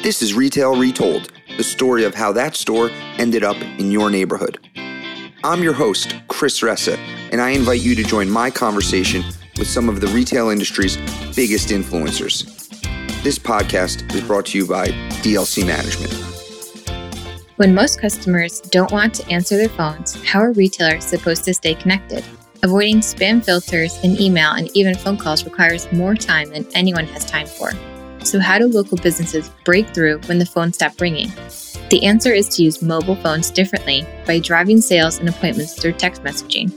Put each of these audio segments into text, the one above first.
This is Retail Retold, the story of how that store ended up in your neighborhood. I'm your host, Chris Ressa, and I invite you to join my conversation with some of the retail industry's biggest influencers. This podcast is brought to you by DLC Management. When most customers don't want to answer their phones, how are retailers supposed to stay connected? Avoiding spam filters and email and even phone calls requires more time than anyone has time for. So, how do local businesses break through when the phone stops ringing? The answer is to use mobile phones differently by driving sales and appointments through text messaging.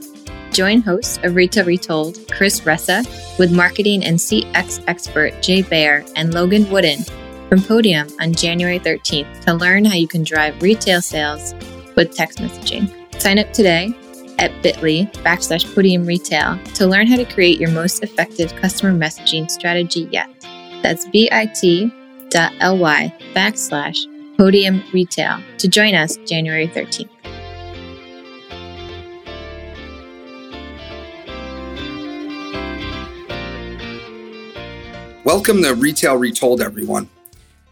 Join host of Retail Retold, Chris Ressa, with marketing and CX expert Jay Baer and Logan Wooden from Podium on January 13th to learn how you can drive retail sales with text messaging. Sign up today at bit.ly backslash podium retail to learn how to create your most effective customer messaging strategy yet. That's bit.ly backslash podium retail to join us January 13th. Welcome to Retail Retold, everyone.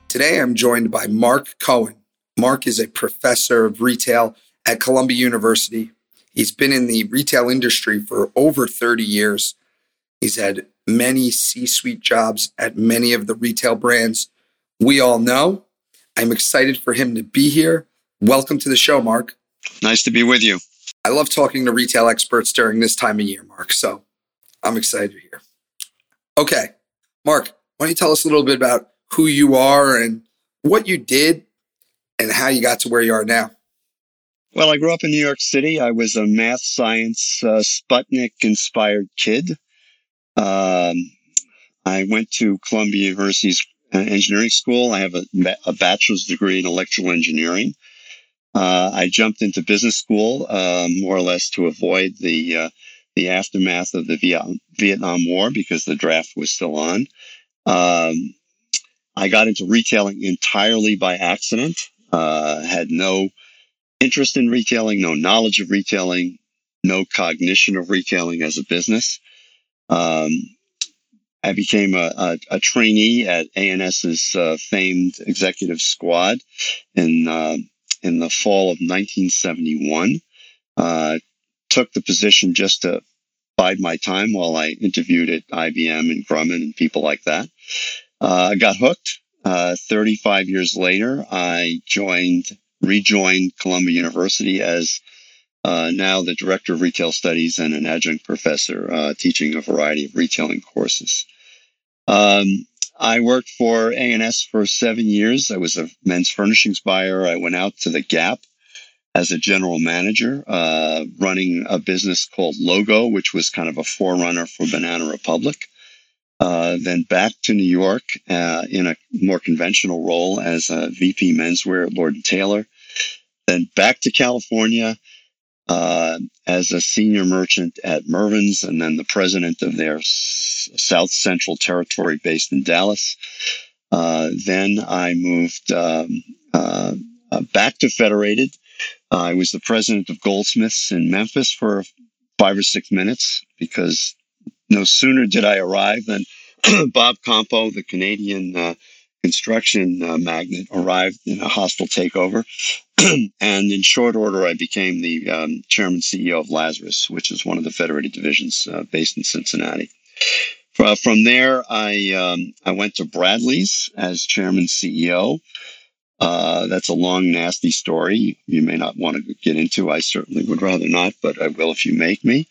Today I'm joined by Mark Cohen. Mark is a professor of retail at Columbia University. He's been in the retail industry for over 30 years. He's had many C suite jobs at many of the retail brands we all know. I'm excited for him to be here. Welcome to the show, Mark. Nice to be with you. I love talking to retail experts during this time of year, Mark. So I'm excited to hear. Okay, Mark, why don't you tell us a little bit about who you are and what you did and how you got to where you are now? Well, I grew up in New York City. I was a math science uh, Sputnik inspired kid. Um, I went to Columbia University's uh, engineering school. I have a, a bachelor's degree in electrical engineering. Uh, I jumped into business school uh, more or less to avoid the uh, the aftermath of the Vietnam War because the draft was still on. Um, I got into retailing entirely by accident. Uh, had no interest in retailing, no knowledge of retailing, no cognition of retailing as a business. Um, I became a, a, a, trainee at A&S's uh, famed executive squad in uh, in the fall of 1971. Uh, took the position just to bide my time while I interviewed at IBM and Grumman and people like that. Uh, I got hooked. Uh, 35 years later, I joined, rejoined Columbia University as uh, now the director of retail studies and an adjunct professor uh, teaching a variety of retailing courses. Um, I worked for A&S for seven years. I was a men's furnishings buyer. I went out to the Gap as a general manager, uh, running a business called Logo, which was kind of a forerunner for Banana Republic. Uh, then back to New York uh, in a more conventional role as a VP menswear at Lord and Taylor. Then back to California uh, as a senior merchant at Mervyn's and then the president of their South Central Territory based in Dallas. Uh, then I moved um, uh, uh back to Federated. I was the president of Goldsmiths in Memphis for five or six minutes because no sooner did I arrive than Bob Campeau, the Canadian uh, construction uh, arrived in a hostile takeover. and in short order, I became the um, chairman CEO of Lazarus, which is one of the federated divisions uh, based in Cincinnati. Uh, from there, I um, I went to Bradlees as chairman CEO. Uh, that's a long, nasty story. You may not want to get into. I certainly would rather not, but I will if you make me.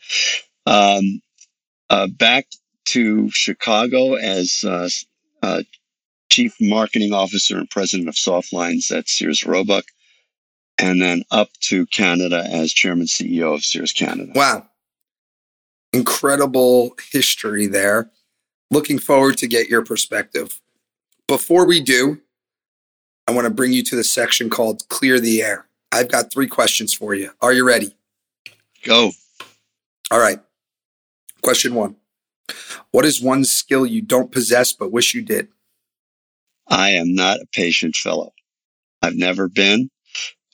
Um, uh, back to Chicago as uh, uh, chief marketing officer and president of Softlines at Sears Roebuck and then up to Canada as chairman CEO of Sears Canada. Wow. Incredible history there. Looking forward to get your perspective. Before we do, I want to bring you to the section called Clear the Air. I've got three questions for you. Are you ready? Go. All right. Question one What is one skill you don't possess but wish you did? I am not a patient fellow. I've never been.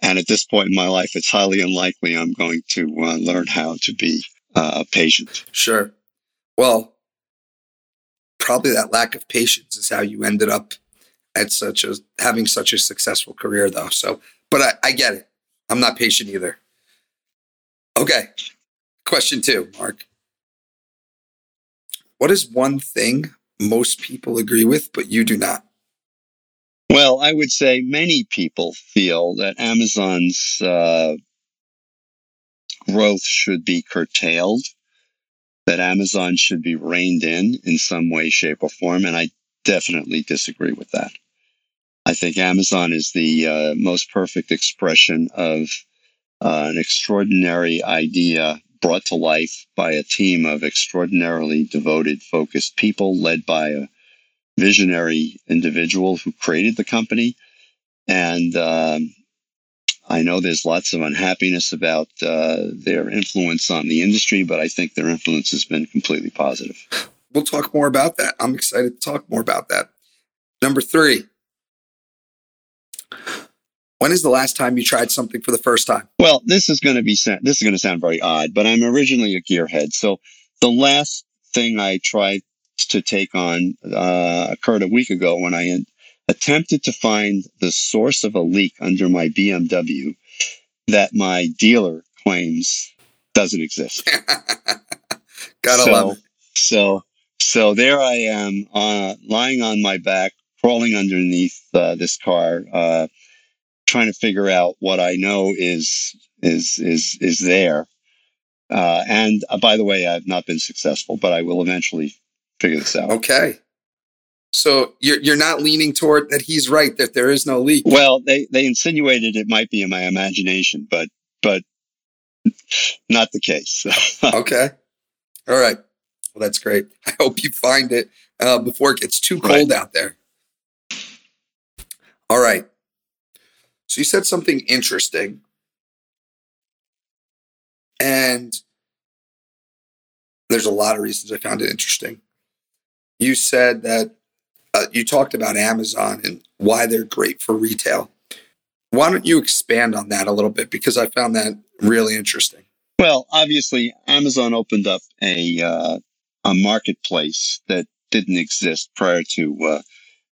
And at this point in my life, it's highly unlikely I'm going to uh, learn how to be uh, patient. Sure. Well, probably that lack of patience is how you ended up at such a having such a successful career though. So, but I, I get it. I'm not patient either. Okay. Question two, Mark. What is one thing most people agree with, but you do not? Well, I would say many people feel that Amazon's uh, growth should be curtailed, that Amazon should be reined in in some way, shape, or form. And I definitely disagree with that. I think Amazon is the uh, most perfect expression of uh, an extraordinary idea brought to life by a team of extraordinarily devoted, focused people led by a visionary individual who created the company. And um, I know there's lots of unhappiness about uh, their influence on the industry, but I think their influence has been completely positive. We'll talk more about that. I'm excited to talk more about that. Number three. When is the last time you tried something for the first time? Well, this is going to be this is going to sound very odd, but I'm originally a gearhead. So the last thing I tried to take on uh, occurred a week ago when I attempted to find the source of a leak under my BMW that my dealer claims doesn't exist. Gotta so, love it. So, so there I am, uh, lying on my back, crawling underneath uh, this car, uh, trying to figure out what I know is is is is there. Uh, and uh, by the way, I've not been successful, but I will eventually figure this out. Okay. So you're you're not leaning toward that he's right that there is no leak. Well, they they insinuated it might be in my imagination, but but not the case. okay. All right. Well, that's great. I hope you find it uh, before it gets too cold right. out there. All right. So you said something interesting. And there's a lot of reasons I found it interesting. You said that uh, you talked about Amazon and why they're great for retail. Why don't you expand on that a little bit? Because I found that really interesting. Well, obviously, Amazon opened up a uh, a marketplace that didn't exist prior to uh,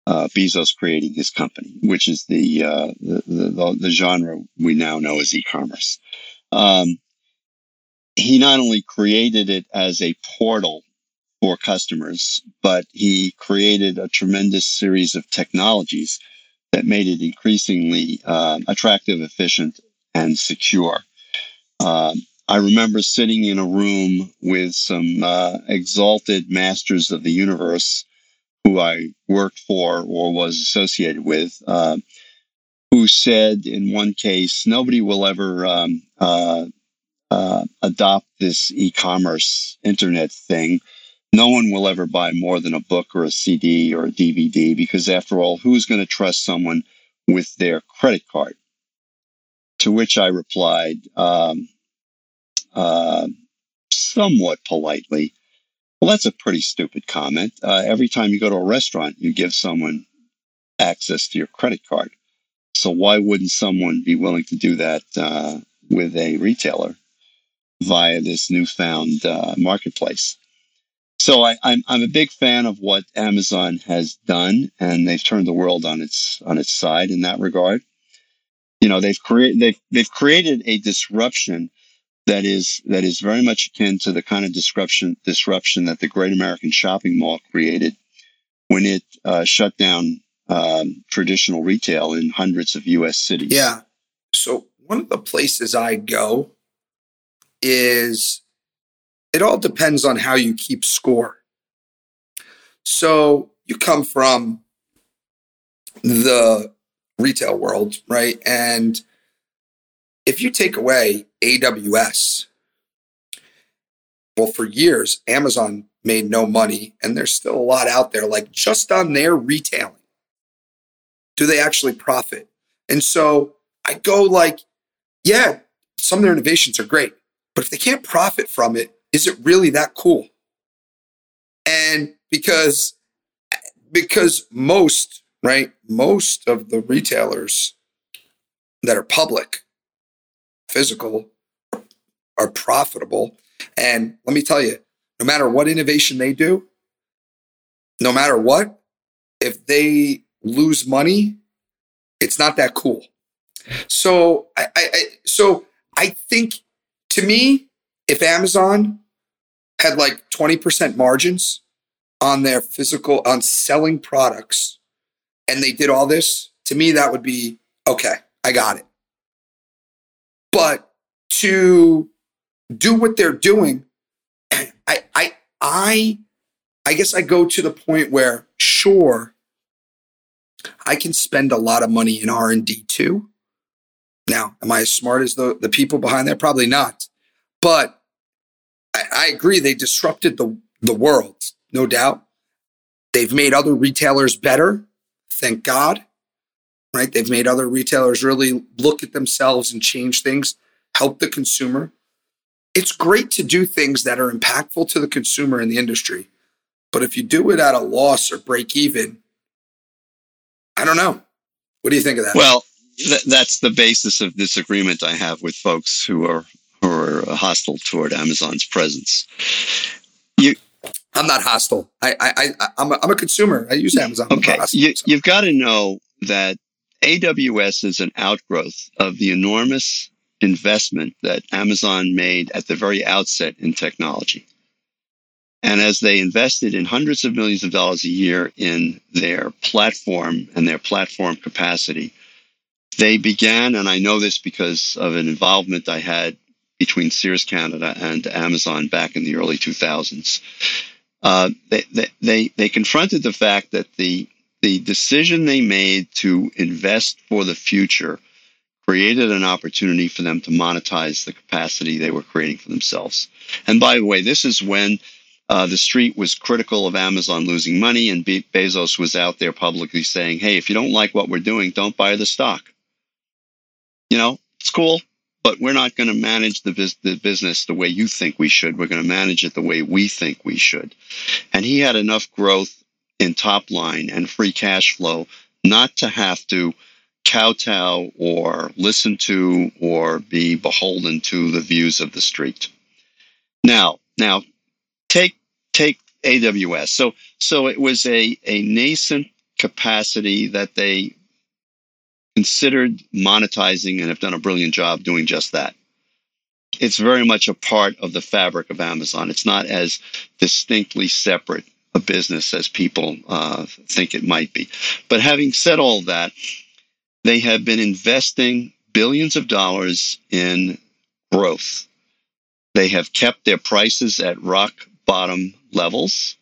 uh, Bezos creating his company, which is the, uh, the, the, the genre we now know as e-commerce. Um, he not only created it as a portal for customers, but he created a tremendous series of technologies that made it increasingly um, attractive, efficient, and secure. Um, I remember sitting in a room with some uh, exalted masters of the universe who I worked for or was associated with, uh, who said in one case, nobody will ever um, uh, uh, adopt this e commerce internet thing no one will ever buy more than a book or a CD or a DVD because, after all, who's going to trust someone with their credit card? To which I replied, um, uh, somewhat politely, well, that's a pretty stupid comment. Uh, every time you go to a restaurant, you give someone access to your credit card. So why wouldn't someone be willing to do that uh, with a retailer via this newfound uh, marketplace? So I, am I'm, I'm a big fan of what Amazon has done, and they've turned the world on its on its side in that regard. You know, they've created they've they've created a disruption that is that is very much akin to the kind of disruption disruption that the Great American Shopping Mall created when it uh, shut down um, traditional retail in hundreds of U.S. cities. Yeah. So one of the places I go is it all depends on how you keep score. So you come from the retail world, right? And if you take away AWS, well, for years, Amazon made no money, and there's still a lot out there, like just on their retailing. Do they actually profit? And so I go like, yeah, some of their innovations are great, but if they can't profit from it, is it really that cool? And because because most, right, most of the retailers that are public, physical, are profitable. And let me tell you, no matter what innovation they do, no matter what, if they lose money, it's not that cool. So I, I, I so I think to me, if Amazon had like 20% margins on their physical on selling products and they did all this, to me that would be okay, I got it. But to do what they're doing, I I I I guess I go to the point where sure I can spend a lot of money in R&D too. Now, am I as smart as the, the people behind that? Probably not. But I, agree, they disrupted the, the world, no doubt. They've made other retailers better, thank God. Right? They've made other retailers really look at themselves and change things, help the consumer. It's great to do things that are impactful to the consumer in the industry. But if you do it at a loss or break even, I don't know. What do you think of that? Well, th- that's the basis of disagreement I have with folks who are are hostile toward Amazon's presence. You, I'm not hostile. I, I, I I'm, a, I'm a consumer. I use Amazon. Okay, hostile, you, so. you've got to know that AWS is an outgrowth of the enormous investment that Amazon made at the very outset in technology. And as they invested in hundreds of millions of dollars a year in their platform and their platform capacity, they began, and I know this because of an involvement I had between Sears Canada and Amazon back in the early 2000s. Uh, they, they, they confronted the fact that the, the decision they made to invest for the future created an opportunity for them to monetize the capacity they were creating for themselves. And by the way, this is when uh, the street was critical of Amazon losing money, and Be- Bezos was out there publicly saying, "Hey, if you don't like what we're doing, don't buy the stock." You know, it's cool, but we're not going to manage the, bus- the business the way you think we should. We're going to manage it the way we think we should. And he had enough growth in top line and free cash flow not to have to kowtow or listen to or be beholden to the views of the street. Now, now take take AWS. So so it was a a nascent capacity that they considered monetizing and have done a brilliant job doing just that. It's very much a part of the fabric of Amazon. It's not as distinctly separate a business as people uh, think it might be. But having said all that, they have been investing billions of dollars in growth. They have kept their prices at rock bottom levels.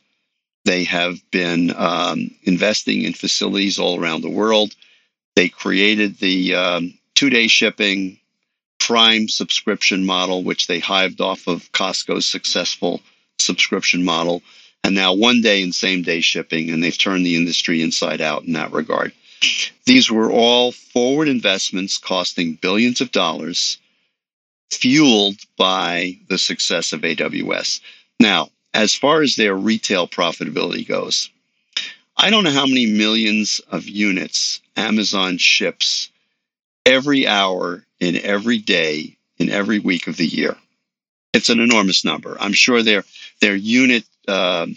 They have been um, investing in facilities all around the world. They created the um, two day shipping Prime subscription model, which they hived off of Costco's successful subscription model. And now one day and same day shipping, and they've turned the industry inside out in that regard. These were all forward investments costing billions of dollars, fueled by the success of AWS. Now, as far as their retail profitability goes, I don't know how many millions of units Amazon ships every hour in every day in every week of the year. It's an enormous number. I'm sure their their unit uh,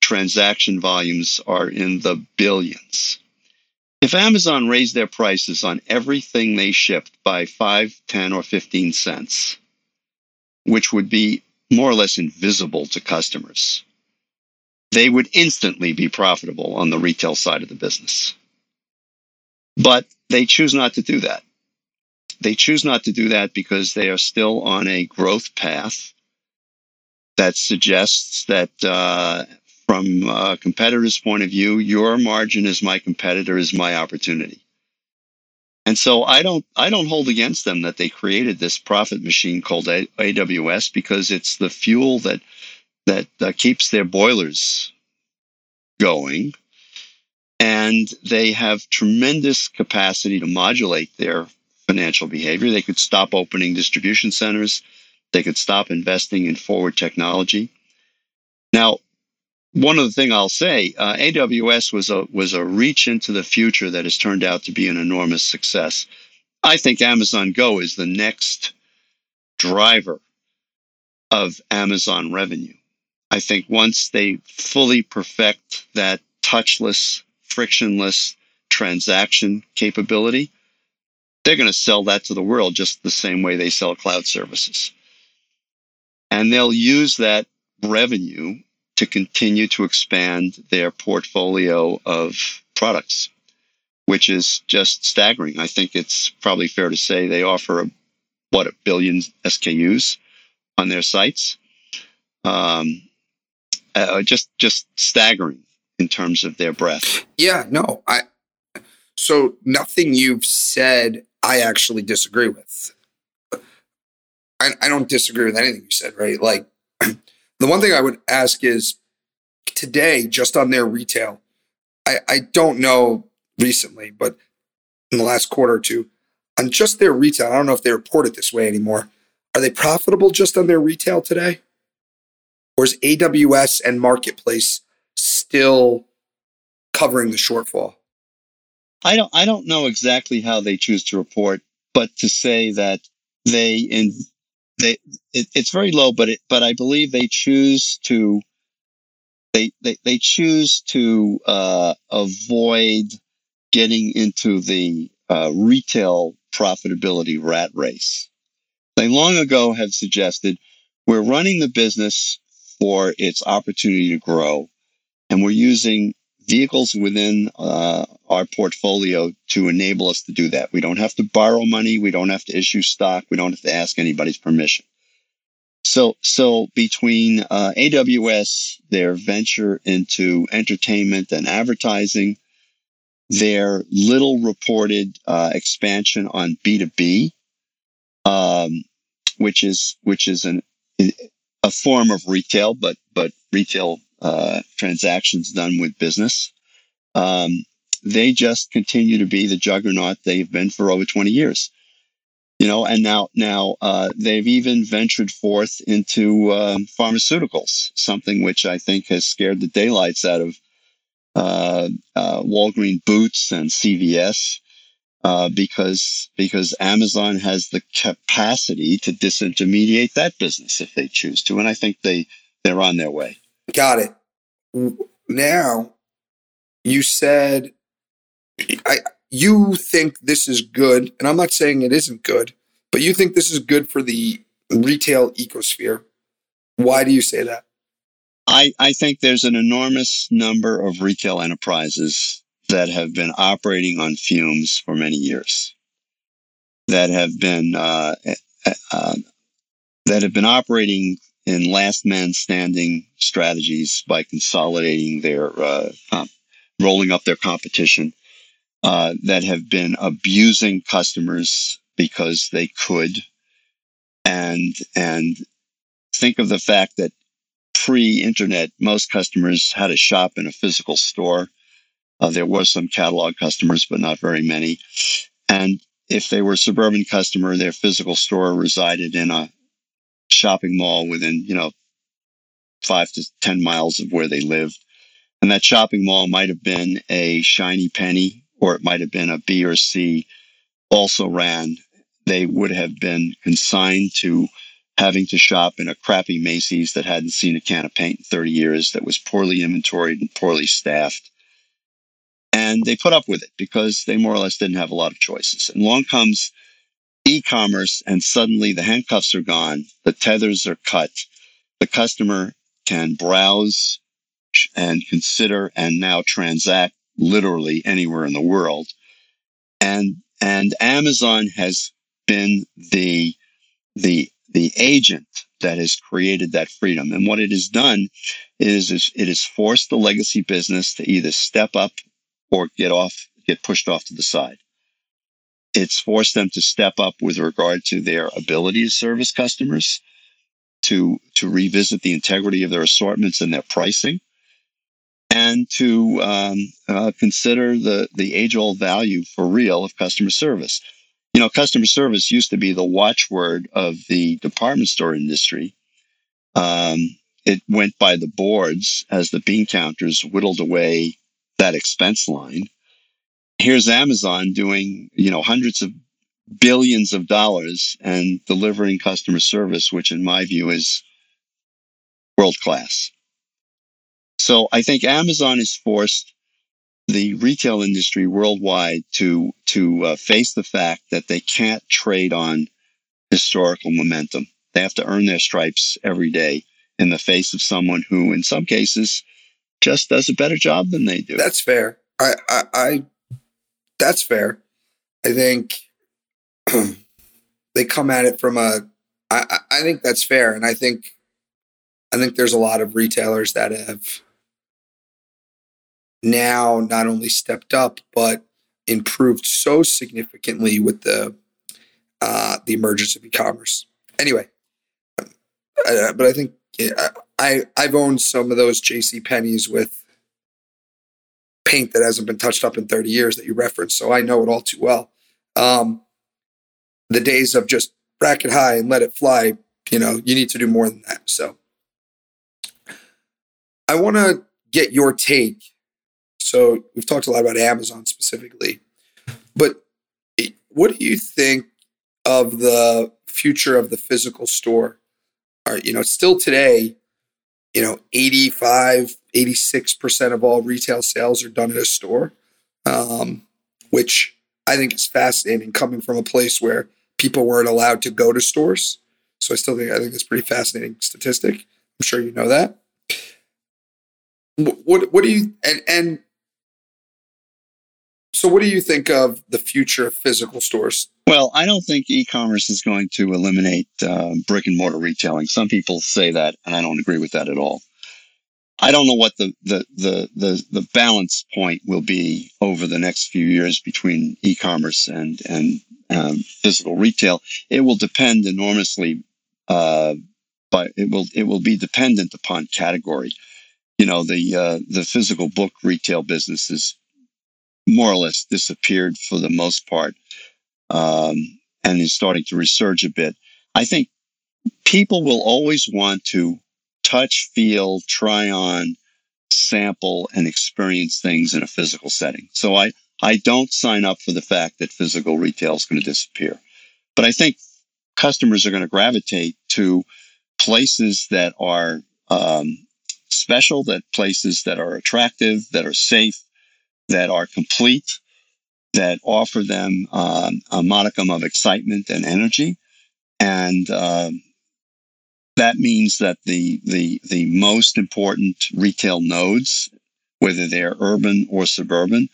transaction volumes are in the billions. If Amazon raised their prices on everything they shipped by 5, 10, or 15 cents, which would be more or less invisible to customers, they would instantly be profitable on the retail side of the business. But they choose not to do that. They choose not to do that because they are still on a growth path that suggests that uh, from a competitor's point of view, your margin is my competitor is my opportunity. And so I don't I don't hold against them that they created this profit machine called AWS because it's the fuel that that uh, keeps their boilers going, and they have tremendous capacity to modulate their financial behavior. They could stop opening distribution centers. They could stop investing in forward technology. Now, one other thing I'll say, uh, AWS was a was a reach into the future that has turned out to be an enormous success. I think Amazon Go is the next driver of Amazon revenue. I think once they fully perfect that touchless, frictionless transaction capability, they're going to sell that to the world just the same way they sell cloud services. And they'll use that revenue to continue to expand their portfolio of products, which is just staggering. I think it's probably fair to say they offer a, what a billion SKUs on their sites. Um, uh, just just staggering in terms of their breath. Yeah, no, I. So nothing you've said, I actually disagree with. I, I don't disagree with anything you said, right? Like the one thing I would ask is today, just on their retail, I, I don't know recently, but in the last quarter or two, on just their retail, I don't know if they report it this way anymore. Are they profitable just on their retail today? Or is AWS and Marketplace still covering the shortfall? I don't I don't know exactly how they choose to report, but to say that they in they it, it's very low, but it but I believe they choose to they they, they choose to uh, avoid getting into the uh, retail profitability rat race. They long ago have suggested we're running the business for its opportunity to grow, and we're using vehicles within uh, our portfolio to enable us to do that. We don't have to borrow money. We don't have to issue stock. We don't have to ask anybody's permission. So, so between uh, AWS, their venture into entertainment and advertising, their little reported uh, expansion on B2B, um, which is which is an a form of retail, but but retail uh, transactions done with business. Um, they just continue to be the juggernaut they've been for over 20 years. You know, and now now uh, they've even ventured forth into um, pharmaceuticals, something which I think has scared the daylights out of uh, uh, Walgreen Boots and CVS. Uh, because because Amazon has the capacity to disintermediate that business if they choose to, and I think they they're on their way. Got it. Now, you said I you think this is good, and I'm not saying it isn't good, but you think this is good for the retail ecosphere. Why do you say that? I, I think there's an enormous number of retail enterprises that have been operating on fumes for many years, that have been uh, uh, that have been operating in last man standing strategies by consolidating their uh, rolling up their competition, uh, that have been abusing customers because they could, and and think of the fact that pre-internet, most customers had to shop in a physical store uh, there were some catalog customers, but not very many. And if they were a suburban customer, their physical store resided in a shopping mall within, you know, five to 10 miles of where they lived. And that shopping mall might have been a shiny penny or it might have been a B or C also ran. They would have been consigned to having to shop in a crappy Macy's that hadn't seen a can of paint in 30 years, that was poorly inventoried and poorly staffed. And they put up with it because they more or less didn't have a lot of choices. And along comes e-commerce and suddenly the handcuffs are gone. The tethers are cut. The customer can browse and consider and now transact literally anywhere in the world. And, and Amazon has been the, the, the agent that has created that freedom. And what it has done is, is it has forced the legacy business to either step up or get off, get pushed off to the side. It's forced them to step up with regard to their ability to service customers, to, to revisit the integrity of their assortments and their pricing, and to um, uh, consider the, the age old value for real of customer service. You know, customer service used to be the watchword of the department store industry. Um, it went by the boards as the bean counters whittled away that expense line. Here's Amazon doing, you know, hundreds of billions of dollars and delivering customer service, which in my view is world class. So I think Amazon is forced the retail industry worldwide to to uh, face the fact that they can't trade on historical momentum. They have to earn their stripes every day in the face of someone who, in some cases, just does a better job than they do. That's fair. I, I, I that's fair. I think they come at it from a. I, I think that's fair, and I think, I think there's a lot of retailers that have now not only stepped up but improved so significantly with the uh, the emergence of e-commerce. Anyway, uh, but I think I I've owned some of those J.C. Penney's with paint that hasn't been touched up in 30 years that you referenced, so I know it all too well. Um, the days of just bracket high and let it fly, you know, you need to do more than that. So I want to get your take. So we've talked a lot about Amazon specifically, but what do you think of the future of the physical store? Are you know, still today, you know, 85, 86% of all retail sales are done at a store, um, which I think is fascinating coming from a place where people weren't allowed to go to stores. So I still think I think it's pretty fascinating statistic. I'm sure you know that. What what do you and and so what do you think of the future of physical stores? Well, I don't think e-commerce is going to eliminate uh, brick and mortar retailing. Some people say that, and I don't agree with that at all. I don't know what the, the, the, the, the balance point will be over the next few years between e-commerce and, and um, physical retail. It will depend enormously, uh, but it will, it will be dependent upon category. You know, the, uh, the physical book retail business is more or less disappeared for the most part um, and is starting to resurge a bit. I think people will always want to touch, feel, try on, sample, and experience things in a physical setting. So I, I don't sign up for the fact that physical retail is going to disappear. But I think customers are going to gravitate to places that are um, special, that places that are attractive, that are safe, that are complete, that offer them um, a modicum of excitement and energy. And um, that means that the, the, the most important retail nodes, whether they're urban or suburban,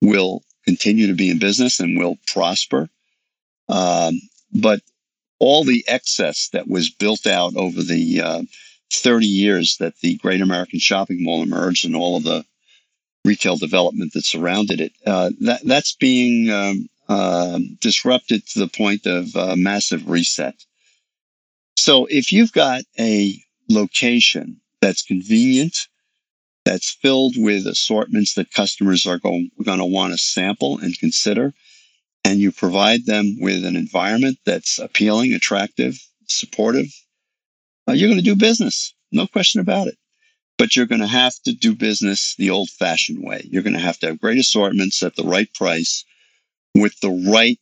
will continue to be in business and will prosper. Um, but all the excess that was built out over the uh, 30 years that the Great American Shopping Mall emerged and all of the retail development that surrounded it. Uh, that that's being um, uh, disrupted to the point of uh, massive reset. So if you've got a location that's convenient, that's filled with assortments that customers are going, to want to sample and consider, and you provide them with an environment that's appealing, attractive, supportive, uh, you're going to do business. No question about it but you're going to have to do business the old fashioned way. You're going to have to have great assortments at the right price with the right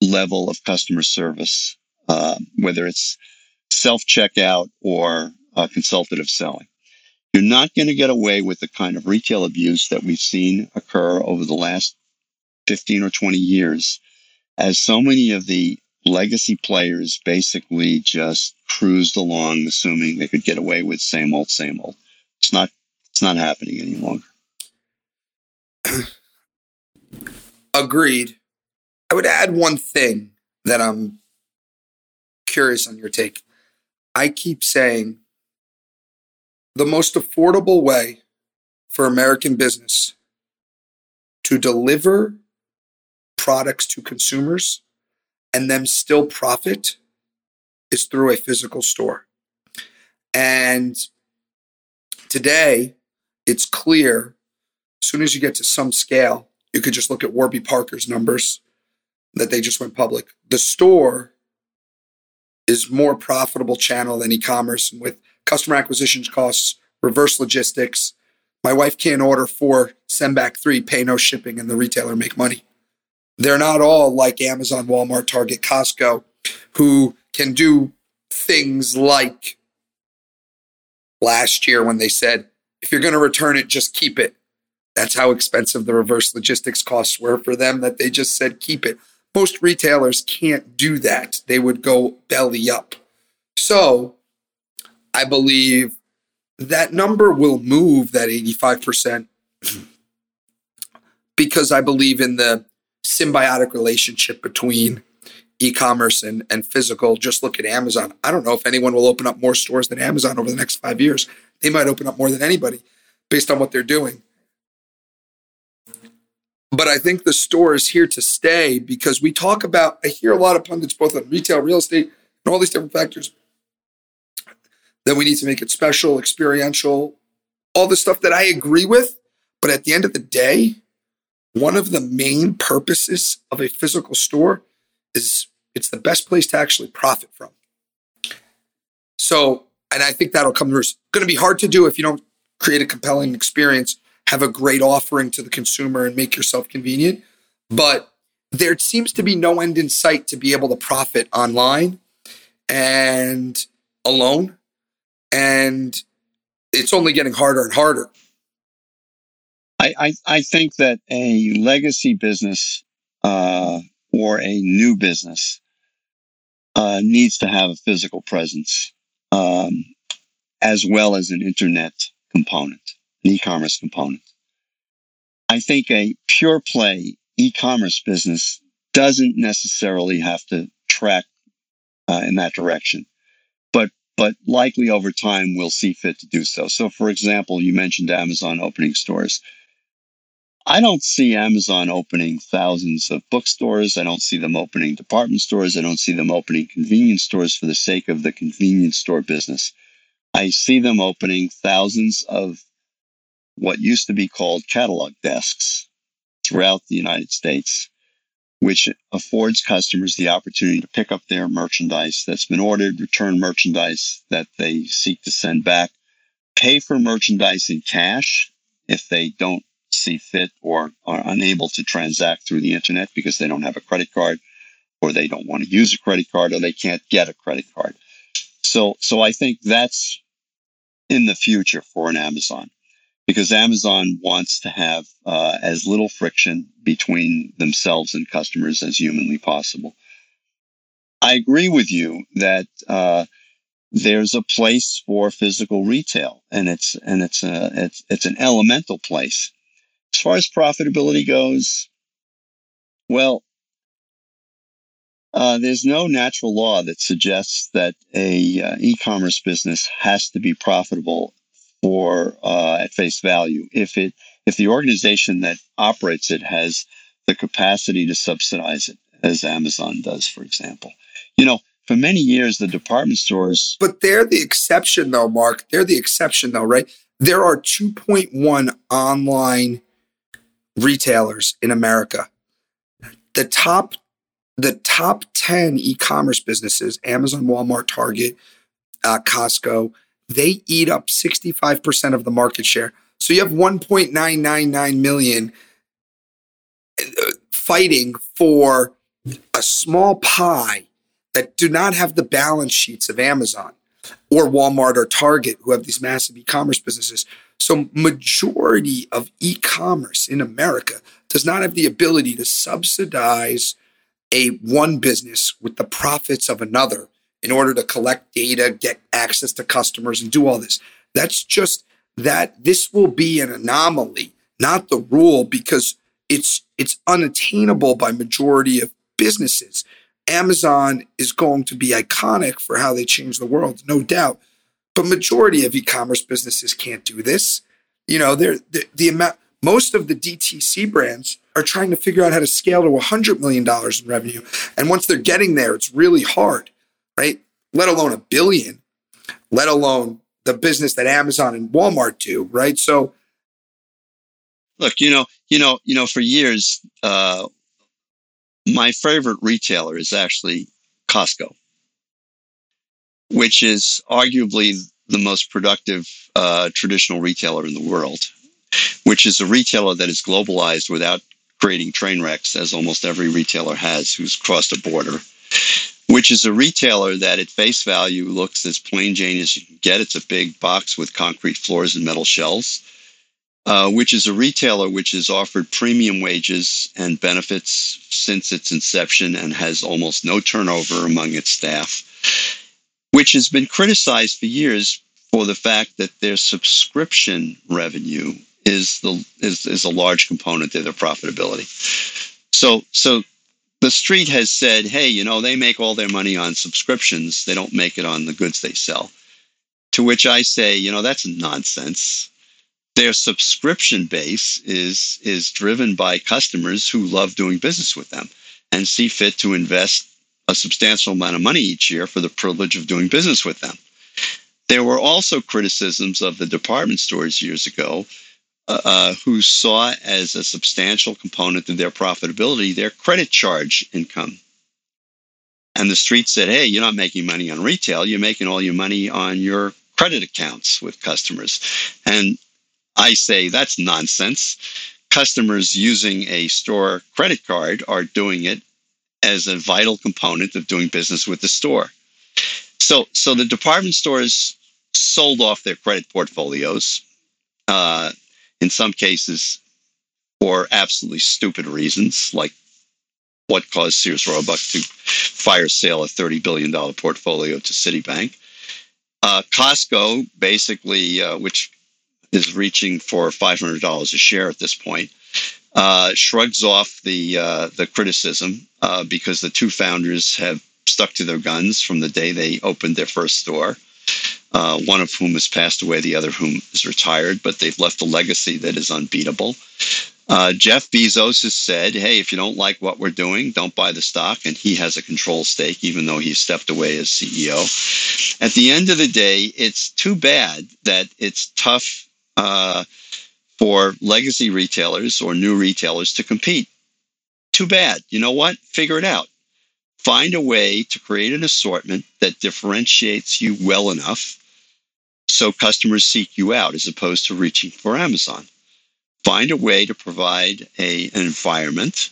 level of customer service, uh, whether it's self checkout or uh, consultative selling. You're not going to get away with the kind of retail abuse that we've seen occur over the last 15 or 20 years, as so many of the legacy players basically just cruised along, assuming they could get away with same old, same old. It's not it's not happening any longer. Agreed. I would add one thing that I'm curious on your take. I keep saying the most affordable way for American business to deliver products to consumers and them still profit is through a physical store. And Today, it's clear as soon as you get to some scale, you could just look at Warby Parker's numbers that they just went public. The store is more profitable channel than e-commerce and with customer acquisition costs, reverse logistics. My wife can't order four, send back three, pay no shipping, and the retailer make money. They're not all like Amazon, Walmart, Target, Costco, who can do things like last year when they said, if you're going to return it, just keep it. That's how expensive the reverse logistics costs were for them that they just said keep it. Most retailers can't do that. They would go belly up. So I believe that number will move that 85% because I believe in the symbiotic relationship between e-commerce and, and physical. Just look at Amazon. I don't know if anyone will open up more stores than Amazon over the next five years. They might open up more than anybody based on what they're doing. But I think the store is here to stay because we talk about, I hear a lot of pundits both on retail, real estate, and all these different factors that we need to make it special, experiential, all the stuff that I agree with. But at the end of the day, one of the main purposes of a physical store is it's the best place to actually profit from. So, and I think that'll come through. It's going to be hard to do if you don't create a compelling experience, have a great offering to the consumer, and make yourself convenient. But there seems to be no end in sight to be able to profit online and alone. And it's only getting harder and harder. I, I, I think that a legacy business uh, or a new business uh, needs to have a physical presence um, as well as an internet component, an e-commerce component. I think a pure play e-commerce business doesn't necessarily have to track uh, in that direction, but but likely over time we'll see fit to do so. So, for example, you mentioned Amazon opening stores. I don't see Amazon opening thousands of bookstores. I don't see them opening department stores. I don't see them opening convenience stores for the sake of the convenience store business. I see them opening thousands of what used to be called catalog desks throughout the United States, which affords customers the opportunity to pick up their merchandise that's been ordered, return merchandise that they seek to send back, pay for merchandise in cash if they don't see fit or are unable to transact through the internet because they don't have a credit card or they don't want to use a credit card or they can't get a credit card. So, so I think that's in the future for an Amazon because Amazon wants to have uh, as little friction between themselves and customers as humanly possible. I agree with you that uh, there's a place for physical retail, and it's and it's a it's it's an elemental place. As far as profitability goes, well, uh, there's no natural law that suggests that a uh, e-commerce business has to be profitable for uh, at face value. If it if the organization that operates it has the capacity to subsidize it, as Amazon does, for example, you know, for many years the department stores. But they're the exception, though, Mark. They're the exception, though, right? There are 2.1 online retailers in America. The top the top 10 e-commerce businesses, Amazon, Walmart, Target, uh, Costco, they eat up 65% of the market share. So you have 1.999 million uh, fighting for a small pie that do not have the balance sheets of Amazon or Walmart or Target who have these massive e-commerce businesses. So majority of e-commerce in America does not have the ability to subsidize a one business with the profits of another in order to collect data, get access to customers and do all this. That's just that this will be an anomaly, not the rule because it's it's unattainable by majority of businesses. Amazon is going to be iconic for how they change the world, no doubt. But majority of e-commerce businesses can't do this. You know, they're the, the amount most of the DTC brands are trying to figure out how to scale to $100 million in revenue. And once they're getting there, it's really hard, right? Let alone a billion, let alone the business that Amazon and Walmart do, right? So, look, you know, you know, you know, for years, uh, my favorite retailer is actually Costco which is arguably the most productive uh, traditional retailer in the world, which is a retailer that is globalized without creating train wrecks, as almost every retailer has who's crossed a border, which is a retailer that at face value looks as plain Jane as you can get. It's a big box with concrete floors and metal shelves. uh, which is a retailer which has offered premium wages and benefits since its inception and has almost no turnover among its staff, which has been criticized for years for the fact that their subscription revenue is the is, is a large component of their profitability. So so the street has said, hey, you know, they make all their money on subscriptions. They don't make it on the goods they sell. To which I say, you know, that's nonsense. Their subscription base is is driven by customers who love doing business with them and see fit to invest a substantial amount of money each year for the privilege of doing business with them. There were also criticisms of the department stores years ago uh, uh, who saw as a substantial component of their profitability their credit charge income. And the street said, hey, you're not making money on retail, you're making all your money on your credit accounts with customers. And I say that's nonsense. Customers using a store credit card are doing it as a vital component of doing business with the store. So, so the department stores sold off their credit portfolios. Uh, in some cases for absolutely stupid reasons, like what caused Sears Roebuck to fire sale a $30 billion portfolio to Citibank. Uh, Costco, basically, uh, which is reaching for $500 a share at this point, uh, shrugs off the uh, the criticism uh, because the two founders have stuck to their guns from the day they opened their first store uh, one of whom has passed away, the other whom is retired, but they've left a legacy that is unbeatable. Uh, Jeff Bezos has said, hey, if you don't like what we're doing, don't buy the stock. And he has a control stake, even though he stepped away as CEO. At the end of the day, it's too bad that it's tough uh, for legacy retailers or new retailers to compete. Too bad. You know what? Figure it out. Find a way to create an assortment that differentiates you well enough so customers seek you out as opposed to reaching for Amazon. Find a way to provide a, an environment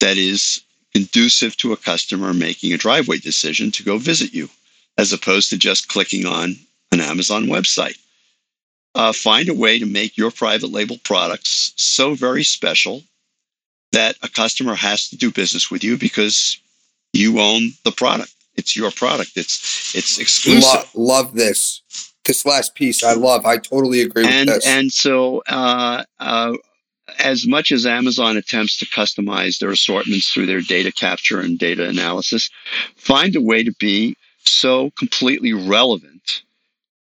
that is conducive to a customer making a driveway decision to go visit you, as opposed to just clicking on an Amazon website. Uh, find a way to make your private label products so very special that a customer has to do business with you because you own the product. It's your product. It's it's exclusive. Lo- love this this last piece I love. I totally agree and, with this. And so, uh, uh, as much as Amazon attempts to customize their assortments through their data capture and data analysis, find a way to be so completely relevant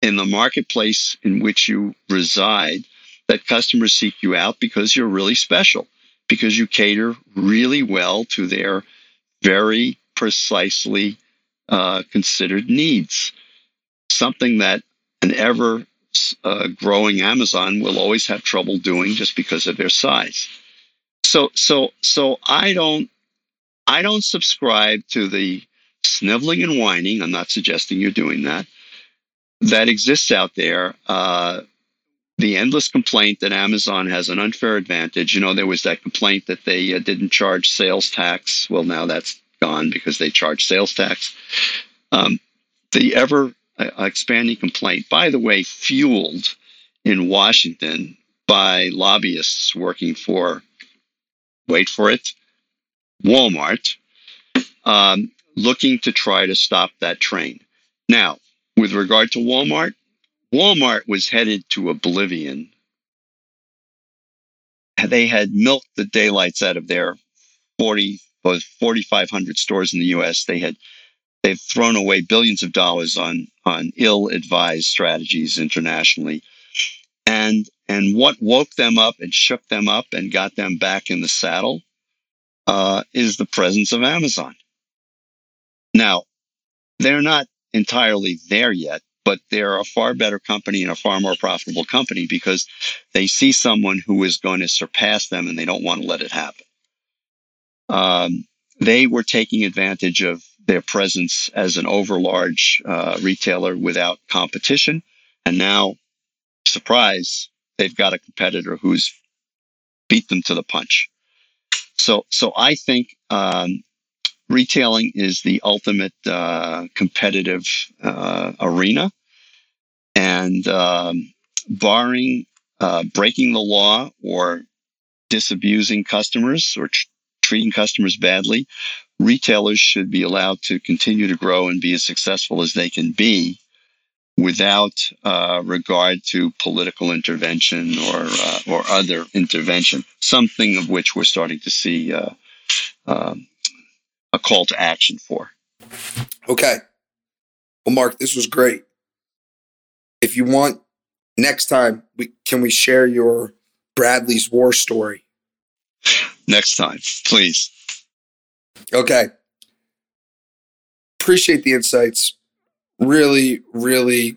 in the marketplace in which you reside that customers seek you out because you're really special, because you cater really well to their very precisely uh, considered needs. Something that an ever uh, growing Amazon will always have trouble doing just because of their size. So, so, so I don't, I don't subscribe to the sniveling and whining. I'm not suggesting you're doing that. That exists out there. Uh, the endless complaint that Amazon has an unfair advantage. You know, there was that complaint that they uh, didn't charge sales tax. Well, now that's gone because they charge sales tax. Um, the ever expanding complaint, by the way, fueled in Washington by lobbyists working for, wait for it, Walmart, um, looking to try to stop that train. Now, with regard to Walmart, Walmart was headed to oblivion. They had milked the daylights out of their 40, 4,500 stores in the U.S. They had they've thrown away billions of dollars on on ill-advised strategies internationally. And and what woke them up and shook them up and got them back in the saddle uh, is the presence of amazon. Now they're not entirely there yet but they're a far better company and a far more profitable company because they see someone who is going to surpass them and they don't want to let it happen. Um, they were taking advantage of their presence as an overlarge uh, retailer without competition. And now, surprise, they've got a competitor who's beat them to the punch. So, so I think um, retailing is the ultimate uh, competitive uh, arena, and um, barring uh, breaking the law or disabusing customers or tr- treating customers badly, retailers should be allowed to continue to grow and be as successful as they can be without uh, regard to political intervention or uh, or other intervention. Something of which we're starting to see uh, um, a call to action for. Okay. Well, Mark, this was great. If you want next time, we can we share your Bradlees war story? Next time, please. Okay. Appreciate the insights. Really, really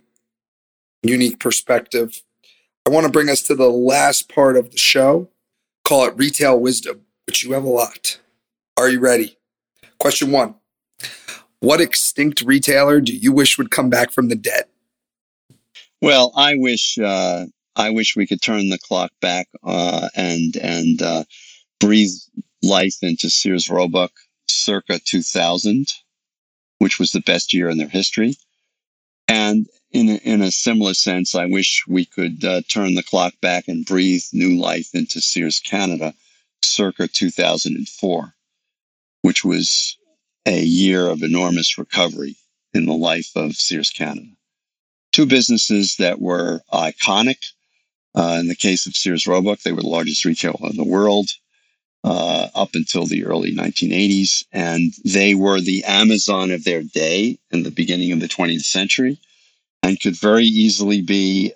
unique perspective. I want to bring us to the last part of the show. Call it retail wisdom, but you have a lot. Are you ready? Question one What extinct retailer do you wish would come back from the dead? Well, I wish uh, I wish we could turn the clock back uh, and and uh, breathe life into Sears Roebuck circa 2000, which was the best year in their history. And in a, in a similar sense, I wish we could uh, turn the clock back and breathe new life into Sears Canada circa 2004, which was a year of enormous recovery in the life of Sears Canada. Two businesses that were iconic. Uh, in the case of Sears Roebuck, they were the largest retailer in the world uh, up until the early 1980s. And they were the Amazon of their day in the beginning of the 20th century and could very easily be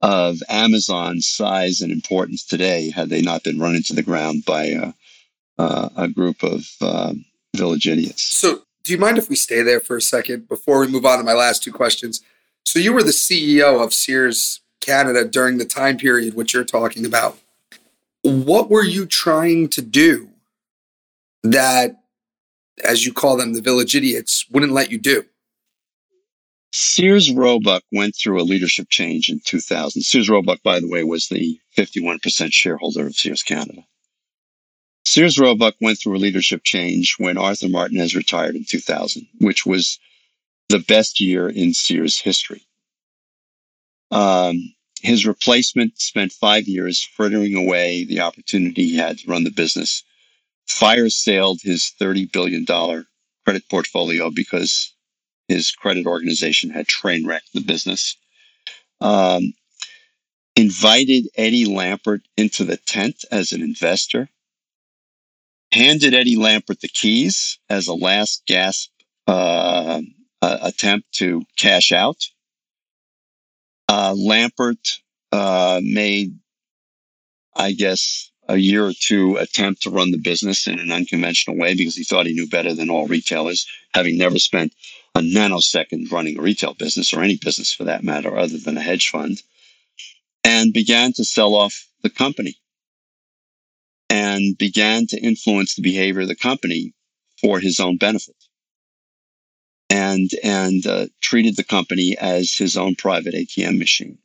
of Amazon's size and importance today had they not been run into the ground by a, uh, a group of uh, village idiots. So, do you mind if we stay there for a second before we move on to my last two questions? So, you were the CEO of Sears Canada during the time period which you're talking about. What were you trying to do that, as you call them, the village idiots, wouldn't let you do? Sears Roebuck went through a leadership change in 2000. Sears Roebuck, by the way, was the 51% shareholder of Sears Canada. Sears Roebuck went through a leadership change when Arthur Martinez retired in 2000, which was the best year in Sears history. Um, his replacement spent five years frittering away the opportunity he had to run the business. Fire sailed his $30 billion credit portfolio because his credit organization had train wrecked the business. Um, invited Eddie Lampert into the tent as an investor, handed Eddie Lampert the keys as a last gasp uh, uh, attempt to cash out. Uh, Lampert uh, made, I guess, a year or two attempt to run the business in an unconventional way because he thought he knew better than all retailers, having never spent a nanosecond running a retail business or any business for that matter, other than a hedge fund, and began to sell off the company. And began to influence the behavior of the company for his own benefit and and uh, treated the company as his own private ATM machine.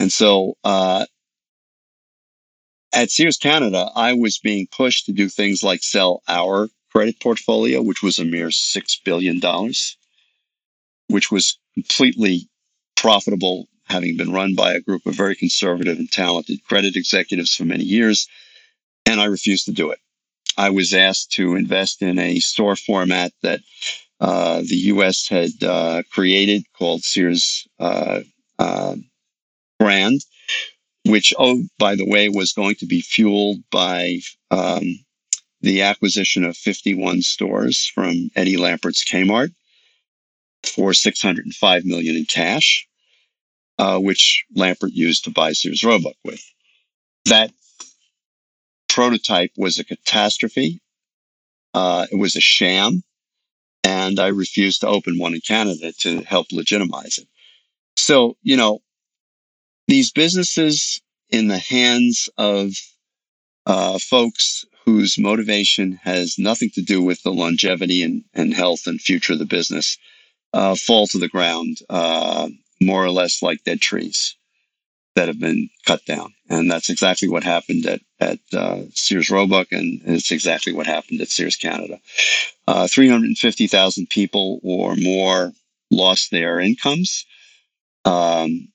And so uh, at Sears Canada, I was being pushed to do things like sell our credit portfolio, which was a mere $6 billion, which was completely profitable, having been run by a group of very conservative and talented credit executives for many years. And I refused to do it. I was asked to invest in a store format that uh, the U.S. had uh, created called Sears uh, uh, Grand, which, oh, by the way, was going to be fueled by um, the acquisition of 51 stores from Eddie Lampert's Kmart for 605 million in cash, uh, which Lampert used to buy Sears Roebuck with. That prototype was a catastrophe. It was a sham, and I refused to open one in Canada to help legitimize it. So, you know, these businesses in the hands of uh, folks whose motivation has nothing to do with the longevity and, and health and future of the business uh, fall to the ground uh, more or less like dead trees that have been cut down. And that's exactly what happened at, at uh, Sears Roebuck, and it's exactly what happened at Sears Canada. Uh, 350,000 people or more lost their incomes. Um,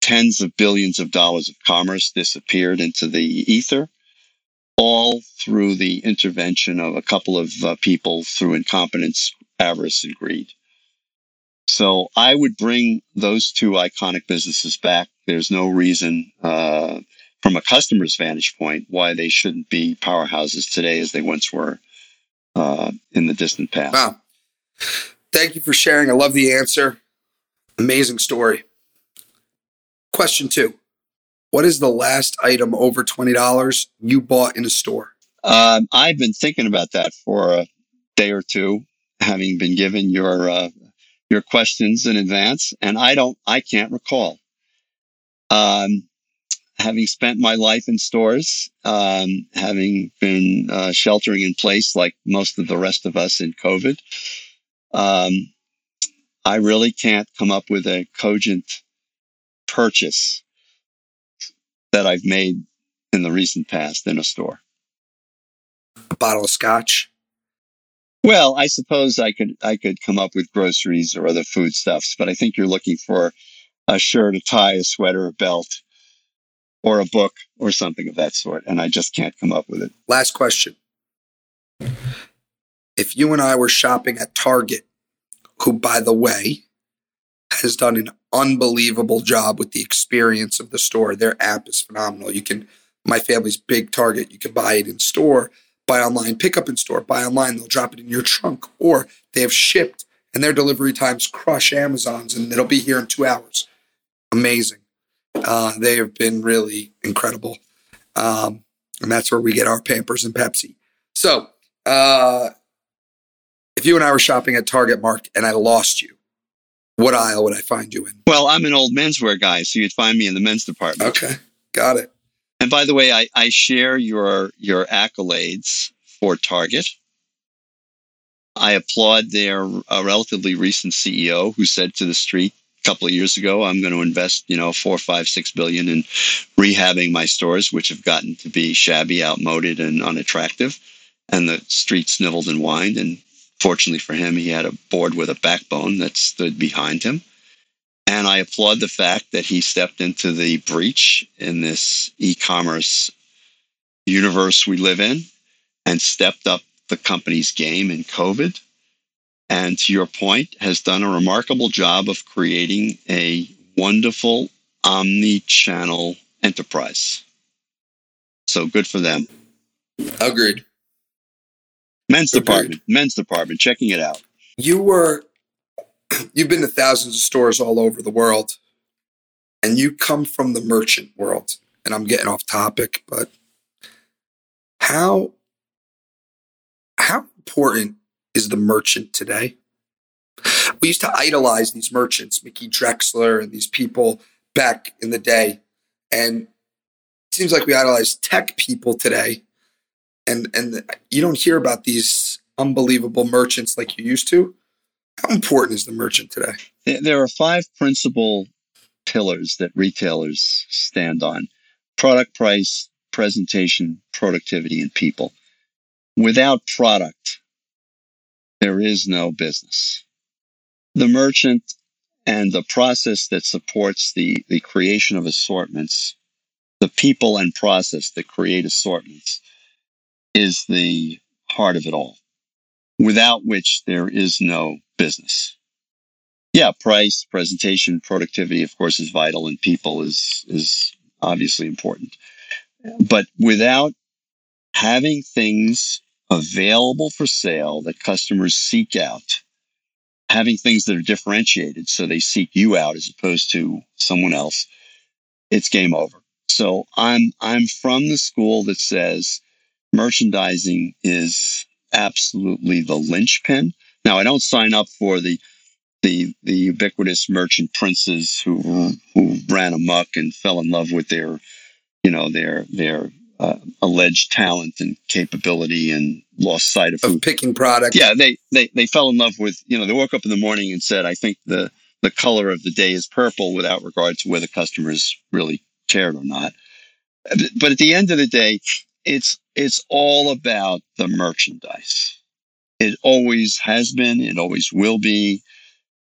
tens of billions of dollars of commerce disappeared into the ether, all through the intervention of a couple of uh, people through incompetence, avarice, and greed. So I would bring those two iconic businesses back. There's no reason, uh, from a customer's vantage point, why they shouldn't be powerhouses today as they once were uh, in the distant past. Wow. Thank you for sharing. I love the answer. Amazing story. Question two What is the last item over $20 you bought in a store? Um, I've been thinking about that for a day or two, having been given your uh, your questions in advance, and I don't, I can't recall. Um, having spent my life in stores, um, having been uh, sheltering in place like most of the rest of us in COVID, um, I really can't come up with a cogent purchase that I've made in the recent past in a store. A bottle of scotch? Well, I suppose I could I could come up with groceries or other foodstuffs, but I think you're looking for a shirt, a tie, a sweater, a belt, or a book or something of that sort, and I just can't come up with it. Last question. If you and I were shopping at Target, who by the way has done an unbelievable job with the experience of the store. Their app is phenomenal. You can my family's big Target, you can buy it in store buy online, pick up in store, buy online, they'll drop it in your trunk, or they have shipped and their delivery times crush Amazon's and it'll be here in two hours. Amazing. Uh, they have been really incredible. Um, and that's where we get our Pampers and Pepsi. So, uh, if you and I were shopping at Target, Mark, and I lost you, what aisle would I find you in? Well, I'm an old menswear guy, so you'd find me in the men's department. Okay, got it. And by the way, I, I share your your accolades for Target. I applaud their uh, relatively recent CEO who said to the street a couple of years ago, "I'm going to invest, you know, four, five, six billion in rehabbing my stores, which have gotten to be shabby, outmoded, and unattractive." And the street sniveled and whined. And fortunately for him, he had a board with a backbone that stood behind him. And I applaud the fact that he stepped into the breach in this e commerce universe we live in and stepped up the company's game in COVID. And to your point, has done a remarkable job of creating a wonderful omni channel enterprise. So good for them. Agreed. Men's Agreed. department, men's department, checking it out. You were you've been to thousands of stores all over the world and you come from the merchant world and i'm getting off topic but how how important is the merchant today? We used to idolize these merchants mickey drexler and these people back in the day and it seems like we idolize tech people today and and you don't hear about these unbelievable merchants like you used to how important is the merchant today? There are five principal pillars that retailers stand on product price, presentation, productivity, and people. Without product, there is no business. The merchant and the process that supports the, the creation of assortments, the people and process that create assortments, is the heart of it all, without which there is no business. Yeah, price, presentation, productivity, of course, is vital, and people is is obviously important. But without having things available for sale that customers seek out, having things that are differentiated so they seek you out as opposed to someone else, it's game over. So I'm I'm from the school that says merchandising is absolutely the linchpin now, I don't sign up for the the the ubiquitous merchant princes who who ran amok and fell in love with their you know their their uh, alleged talent and capability and lost sight of, of picking product. Yeah, they, they they fell in love with you know they woke up in the morning and said I think the the color of the day is purple without regard to whether customers really cared or not. But at the end of the day, it's it's all about the merchandise. It always has been, it always will be.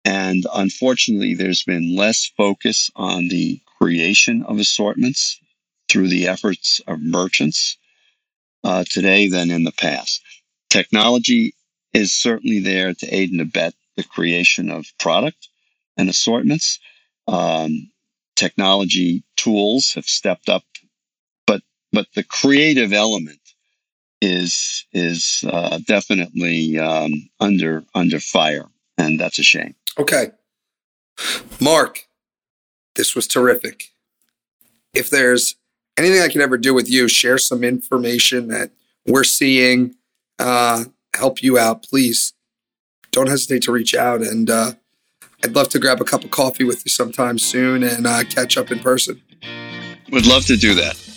And unfortunately, there's been less focus on the creation of assortments through the efforts of merchants uh, today than in the past. Technology is certainly there to aid and abet the creation of product and assortments. Um, technology tools have stepped up, but the creative element is is uh, definitely um, under under fire, and that's a shame. Okay, Mark, this was terrific. If there's anything I can ever do with you, share some information that we're seeing, uh, help you out, please don't hesitate to reach out. And uh, I'd love to grab a cup of coffee with you sometime soon and uh, catch up in person. Would love to do that.